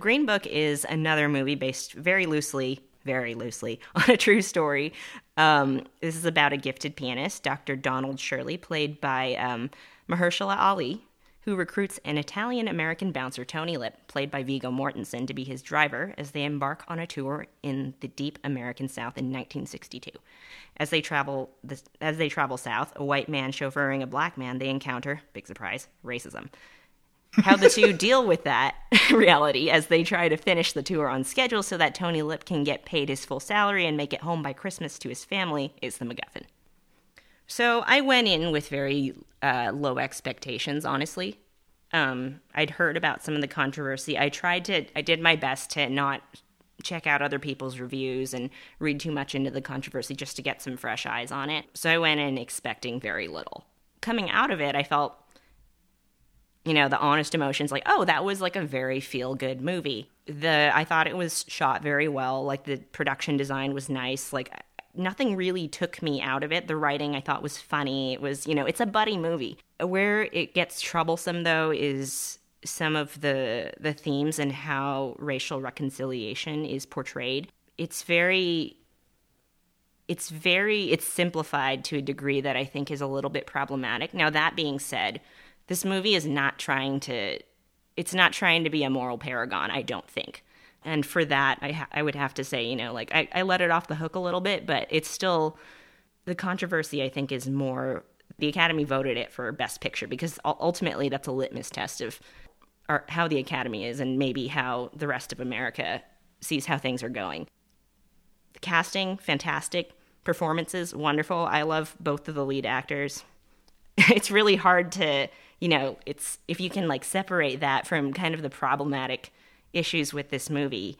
Green Book is another movie based very loosely, very loosely, [LAUGHS] on a true story. Um, this is about a gifted pianist, Dr. Donald Shirley, played by um, Mahershala Ali, who recruits an Italian American bouncer, Tony Lip, played by Viggo Mortensen, to be his driver as they embark on a tour in the deep American South in 1962. As they travel, this, as they travel south, a white man chauffeuring a black man, they encounter, big surprise, racism. How the two [LAUGHS] deal with that [LAUGHS] reality as they try to finish the tour on schedule so that Tony Lip can get paid his full salary and make it home by Christmas to his family is the MacGuffin. So I went in with very uh, low expectations, honestly. Um, I'd heard about some of the controversy. I tried to, I did my best to not check out other people's reviews and read too much into the controversy just to get some fresh eyes on it. So I went in expecting very little. Coming out of it, I felt, you know, the honest emotions like, oh, that was like a very feel good movie. The I thought it was shot very well. Like the production design was nice. Like nothing really took me out of it. The writing I thought was funny. It was, you know, it's a buddy movie. Where it gets troublesome though is some of the the themes and how racial reconciliation is portrayed. It's very it's very it's simplified to a degree that I think is a little bit problematic. Now that being said, this movie is not trying to it's not trying to be a moral paragon, I don't think and for that I, ha- I would have to say you know like I, I let it off the hook a little bit but it's still the controversy i think is more the academy voted it for best picture because ultimately that's a litmus test of our, how the academy is and maybe how the rest of america sees how things are going. The casting fantastic. Performances wonderful. I love both of the lead actors. [LAUGHS] It's really hard to you know it's if you can like separate that from kind of the problematic issues with this movie,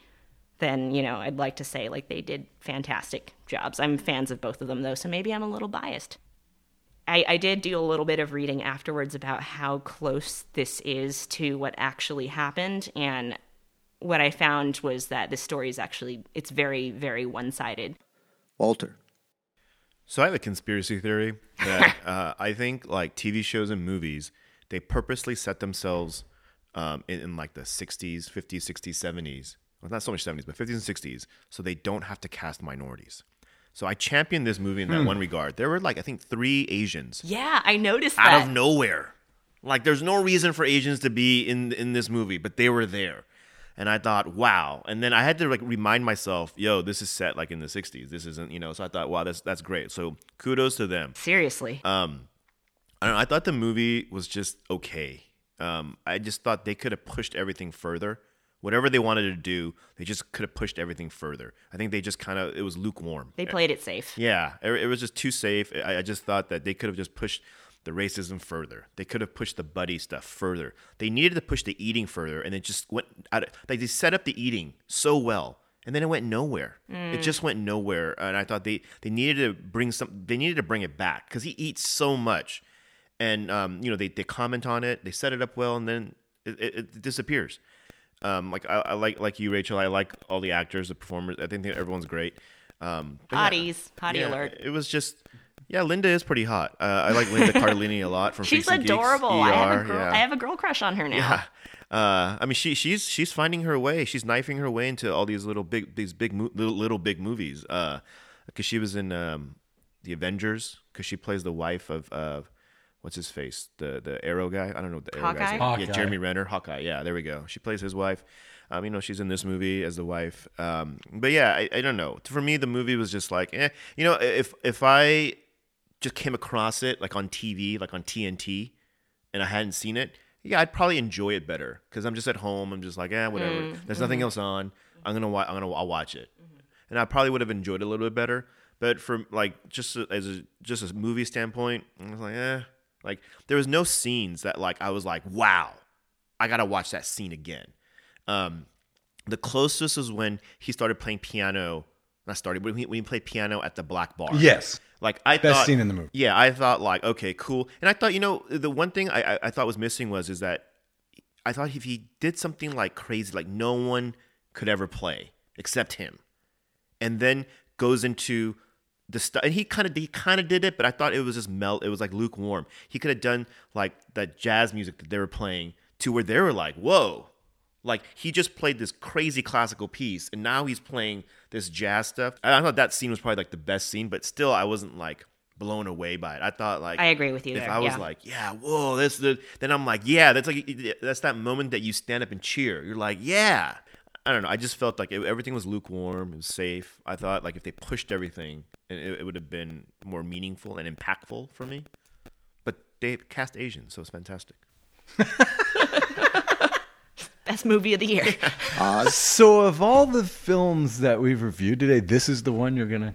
then you know I'd like to say like they did fantastic jobs. I'm fans of both of them though, so maybe I'm a little biased. I, I did do a little bit of reading afterwards about how close this is to what actually happened, and what I found was that the story is actually it's very very one sided. Walter. So I have a conspiracy theory that [LAUGHS] uh, I think like TV shows and movies they purposely set themselves um, in, in, like the 60s, 50s, 60s, 70s. Well, not so much 70s, but 50s and 60s, so they don't have to cast minorities. So I championed this movie in that hmm. one regard. There were like I think three Asians. Yeah, I noticed out that. of nowhere. Like there's no reason for Asians to be in in this movie, but they were there. And I thought, wow. And then I had to like remind myself, yo, this is set like in the 60s. This isn't, you know, so I thought, wow, that's that's great. So kudos to them. Seriously. Um I don't know, I thought the movie was just okay. Um, I just thought they could have pushed everything further. Whatever they wanted to do, they just could have pushed everything further. I think they just kind of it was lukewarm. They played it safe. Yeah, it, it was just too safe. I, I just thought that they could have just pushed the racism further. They could have pushed the buddy stuff further. They needed to push the eating further, and it just went out. Of, like they set up the eating so well, and then it went nowhere. Mm. It just went nowhere, and I thought they they needed to bring some. They needed to bring it back because he eats so much and um, you know they, they comment on it, they set it up well, and then it, it, it disappears. Um, like I, I, like like you, Raechel. I like all the actors, the performers. I think everyone's great. Um, Hotties, yeah, hottie yeah, alert. It was just yeah, Linda is pretty hot. Uh, I like Linda Cardellini a lot from. [LAUGHS] She's Freaks adorable. Geeks, I have a girl. Yeah. I have a girl crush on her now. Yeah. Uh, I mean, she she's she's finding her way. She's knifing her way into all these little big these big mo- little, little big movies. Because uh, she was in um, the Avengers. Because she plays the wife of of what's his face? The the Arrow guy. I don't know what the Arrow Hawkeye? guy's name. Yeah, Jeremy Renner, Hawkeye. Yeah, there we go. She plays his wife. Um, you know, she's in this movie as the wife. Um, but yeah, I, I don't know. For me, the movie was just like, eh. You know, if if I just came across it like on TV, like on TNT, and I hadn't seen it, yeah, I'd probably enjoy it better because I'm just at home. I'm just like, eh, whatever. Mm, There's nothing mm-hmm. else on. I'm gonna wa- I'm gonna I'll watch it, mm-hmm. and I probably would have enjoyed it a little bit better. But from like just as a just a movie standpoint, I was like, eh, like there was no scenes that like I was like, wow, I gotta watch that scene again. Um, the closest was when he started playing piano not started, but when he, when he played piano at the Black Bar. Yes. Like I Best thought, scene in the movie. Yeah, I thought like okay, cool, and I thought you know the one thing I, I, I thought was missing was is that I thought if he did something like crazy, like no one could ever play except him, and then goes into the stuff, and he kind of he kind of did it, but I thought it was just melt. It was like lukewarm. He could have done like that jazz music that they were playing to where they were like, whoa. Like he just played this crazy classical piece, and now he's playing this jazz stuff. I thought that scene was probably like the best scene, but still, I wasn't like blown away by it. I thought like I agree with you If there, I was yeah. like, yeah, whoa, that's the then I'm like, yeah, that's like that's that moment that you stand up and cheer. You're like, yeah. I don't know. I just felt like it, everything was lukewarm. It was safe. I thought like if they pushed everything, it, it would have been more meaningful and impactful for me. But they cast Asian, so it's fantastic. [LAUGHS] Best movie of the year. [LAUGHS] So, of all the films that we've reviewed today, this is the one you're gonna.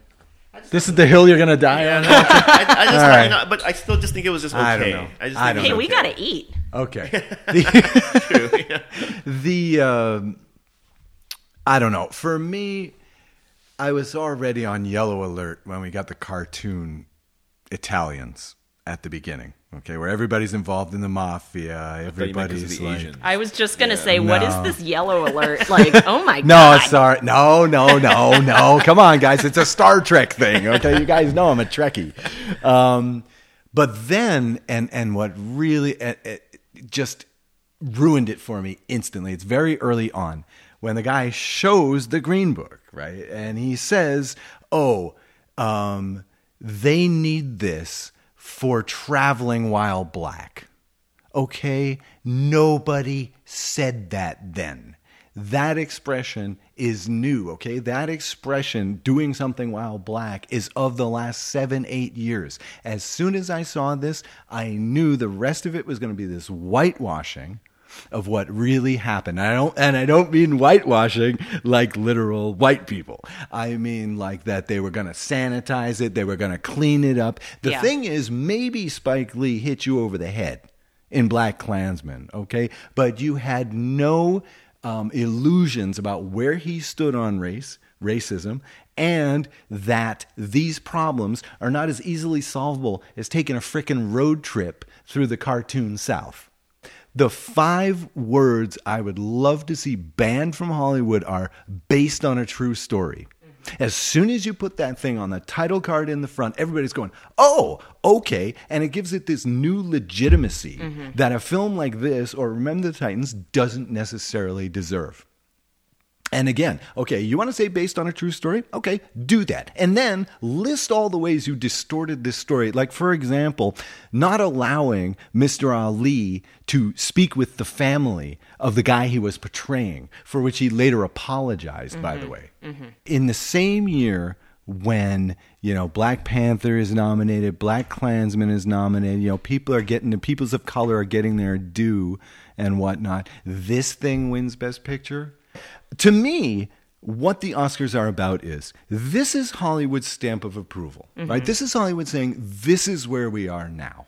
This is the hill you're gonna die on. I, [LAUGHS] I just, All right. you know, but I still just think it was just okay. I don't know. I just I think don't it hey, was we okay. gotta eat. Okay. The, the um, I don't know. For me, I was already on yellow alert when we got the cartoon Italians at the beginning. Okay, where everybody's involved in the mafia. thought you meant 'cause of Everybody's the like, Asians. I was just gonna say, what is No. this yellow alert? [LAUGHS] Like, oh my No, god. No, sorry. No, no, no, no. Come on, guys. It's a Star Trek thing. Okay, you guys know I'm a Trekkie. Um, but then, and and what really uh, uh, just ruined it for me instantly. It's very early on when the guy shows the Green Book, right, and he says, "Oh, um, they need this for traveling while black." Okay, nobody said that then. That expression is new, okay? That expression, doing something while black, is of the last seven, eight years. As soon as I saw this, I knew the rest of it was going to be this whitewashing of what really happened. I don't, and I don't mean whitewashing like literal white people. I mean like that they were going to sanitize it, they were going to clean it up. The Yeah. thing is, maybe Spike Lee hit you over the head in Black Klansman, okay? But you had no um, illusions about where he stood on race, racism, and that these problems are not as easily solvable as taking a frickin' road trip through the cartoon South. The five words I would love to see banned from Hollywood are based on a true story. As soon as you put that thing on the title card in the front, everybody's going, oh, okay. And it gives it this new legitimacy mm-hmm. that a film like this or Remember the Titans doesn't necessarily deserve. And again, okay, you want to say based on a true story? Okay, do that. And then list all the ways you distorted this story. Like, for example, not allowing Mr. Ali to speak with the family of the guy he was portraying, for which he later apologized, by the mm-hmm. way. Mm-hmm. In the same year, when you know Black Panther is nominated, Black Klansman is nominated, you know people are getting the peoples of color are getting their due and whatnot. This thing wins Best Picture. To me, what the Oscars are about is this is Hollywood's stamp of approval, right? This is Hollywood saying this is where we are now,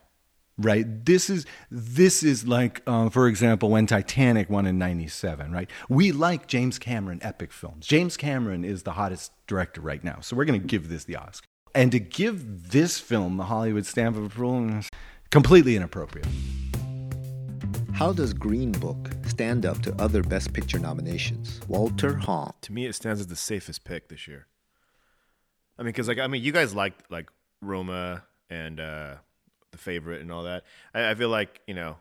right? This is this is like, uh, for example, when Titanic won in '97, right? We like James Cameron epic films. James Cameron is the hottest director right now, so we're going to give this the Oscar. And to give this film the Hollywood stamp of approval is completely inappropriate. How does Green Book stand up to other Best Picture nominations? Walter Hong. To me, it stands as the safest pick this year. I mean, because like I mean, you guys liked like Roma and uh, the favorite and all that. I, I feel like you know,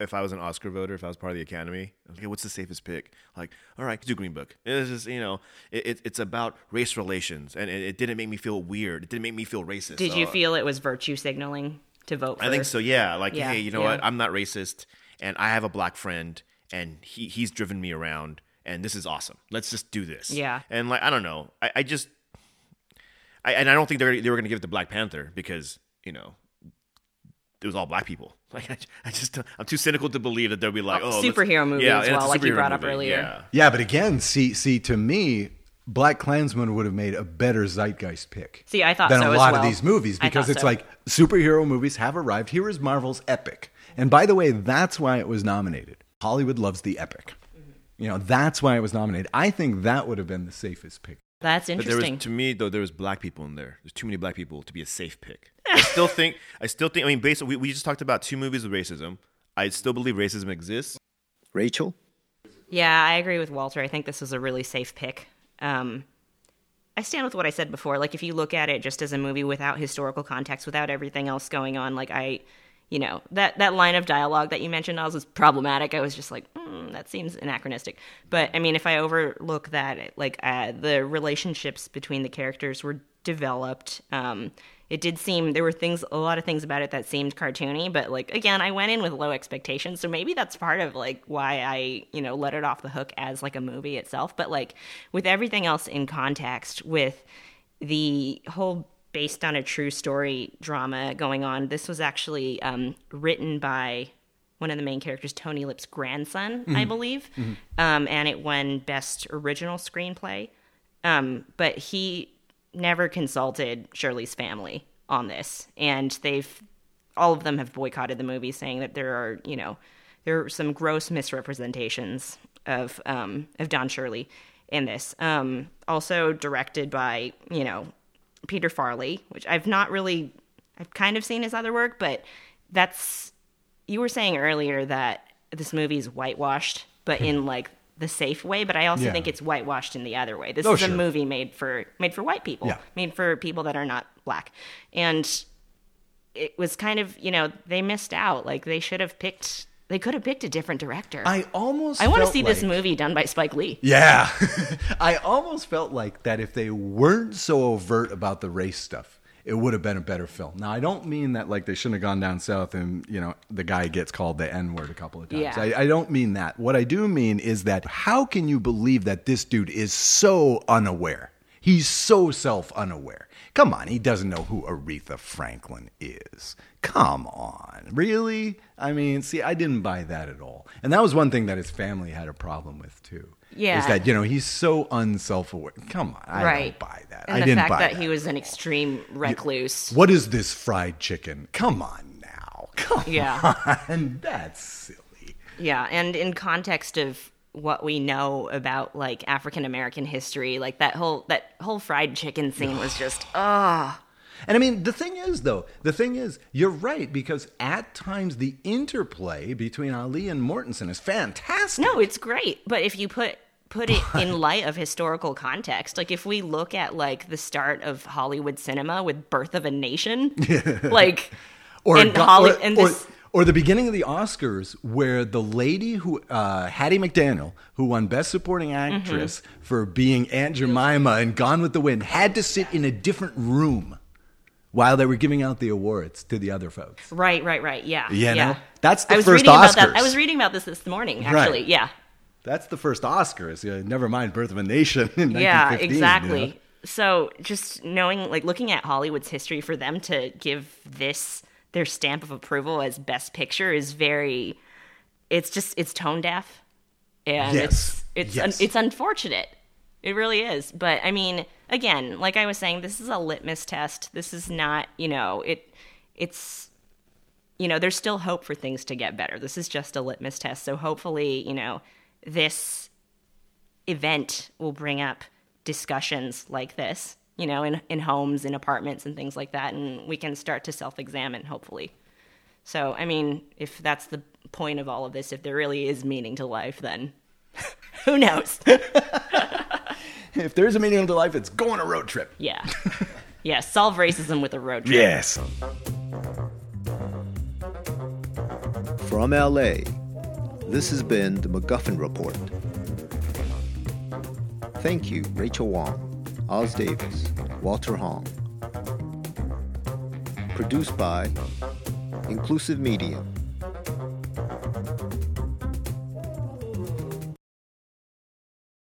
if I was an Oscar voter, if I was part of the Academy, I was like, hey, what's the safest pick? Like, all right, do Green Book. It's just you know, it, it, it's about race relations, and it, it didn't make me feel weird. It didn't make me feel racist. Did you Uh, feel it was virtue signaling to vote for? I think so. Yeah. Like, Yeah, hey, you know yeah. what? I'm not racist, and I have a black friend, and he he's driven me around, and this is awesome. Let's just do this. Yeah. And like, I don't know. I, I just, I and I don't think they they were gonna give it to Black Panther because you know. It was all black people. [LAUGHS] Like I, I just, I'm too cynical to believe that they'll be like, Oh, oh, superhero movie yeah, as well, like you superhero brought up earlier. Yeah, Yeah, but again, see, see, to me, Black Klansman would have made a better zeitgeist pick. See, I thought than so a as lot well. of these movies because it's so. like superhero movies have arrived. Here is Marvel's epic, and by the way, that's why it was nominated. Hollywood loves the epic. You know, that's why it was nominated. I think that would have been the safest pick. That's But there interesting. was, to me, though, there was black people in there. There's too many black people to be a safe pick. I still [LAUGHS] think. I still think. I mean, based we we just talked about two movies with racism. I still believe racism exists. Raechel? Yeah, I agree with Walter. I think this was a really safe pick. Um, I stand with what I said before. Like, if you look at it just as a movie without historical context, without everything else going on, like I, you know, that that line of dialogue that you mentioned, Os, was problematic. I was just like, mm, that seems anachronistic. But I mean, if I overlook that, like uh, the relationships between the characters were developed. Um, it did seem there were things, a lot of things about it that seemed cartoony. But like again, I went in with low expectations, so maybe that's part of like why I, you know, let it off the hook as like a movie itself. But like with everything else in context, with the whole based on a true story drama going on. This was actually um, written by one of the main characters, Tony Lip's grandson, I believe, um, and it won Best Original Screenplay. Um, but he never consulted Shirley's family on this, and they've all of them have boycotted the movie, saying that there are, you know, there are some gross misrepresentations of um, of Don Shirley in this. Um, also directed by, you know, Peter Farrelly, which I've not really, I've kind of seen his other work, but that's you were saying earlier that this movie is whitewashed, but in [LAUGHS] like the safe way. But I also Yeah. think it's whitewashed in the other way. This Oh, is a sure. movie made for made for white people, Yeah. made for people that are not black, and it was kind of you know they missed out. Like they should have picked. They could have picked a different director. I almost I want to see this movie done by Spike Lee. Yeah. [LAUGHS] I almost felt like that if they weren't so overt about the race stuff, it would have been a better film. Now, I don't mean that like they shouldn't have gone down south and, you know, the guy gets called the N word a couple of times. Yeah. I, I don't mean that. What I do mean is that how can you believe that this dude is so unaware? He's so self unaware. Come on, he doesn't know who Aretha Franklin is. Come on. Really? I mean, see, I didn't buy that at all. And that was one thing that his family had a problem with too. Yeah. Is that, you know, he's so unself-aware. Come on, I right. don't buy that. And I the didn't fact buy that, that. he was an extreme recluse. What is this fried chicken? Come on now. [LAUGHS] Come Yeah. on. That's silly. Yeah, and in context of what we know about like African American history, like that whole that whole fried chicken scene was [SIGHS] just ah. And I mean, the thing is, though, the thing is, you're right because at times the interplay between Ali and Mortensen is fantastic. No, it's great, but if you put put it [LAUGHS] in light of historical context, like if we look at like the start of Hollywood cinema with Birth of a Nation, [LAUGHS] like or, and Go- Holly- or, and this or the beginning of the Oscars, where the lady who uh, Hattie McDaniel, who won Best Supporting Actress Mm-hmm. for being Aunt Jemima in Gone with the Wind, had to sit in a different room while they were giving out the awards to the other folks. right, right, right, yeah, You yeah. know? That's the I was first reading about that. Oscars. I was reading about this this morning, actually. Right. Yeah, That's the first Oscars. Never mind Birth of a Nation in [LAUGHS] yeah 1915, you exactly know? so just knowing like looking at hollywood's history for them to give this their stamp of approval as best picture is very it's just it's tone deaf and Yes. it's it's Yes. un, it's unfortunate it really is but i mean again like i was saying this is a litmus test this is not you know it it's you know, there's still hope for things to get better. This is just a litmus test. So hopefully, you know, this event will bring up discussions like this, you know, in, in homes, in apartments, and things like that. And we can start to self examine, hopefully. So, I mean, if that's the point of all of this, if there really is meaning to life, then [LAUGHS] who knows? [LAUGHS] [LAUGHS] If there's a meaning to life, it's going on a road trip. yeah. [LAUGHS] Yeah, solve racism with a road trip. Yes. From LA, this has been the MacGuffin Report. Thank you, Raechel Wong, Os Davis, Walter Hong. Produced by Inclusive Medium.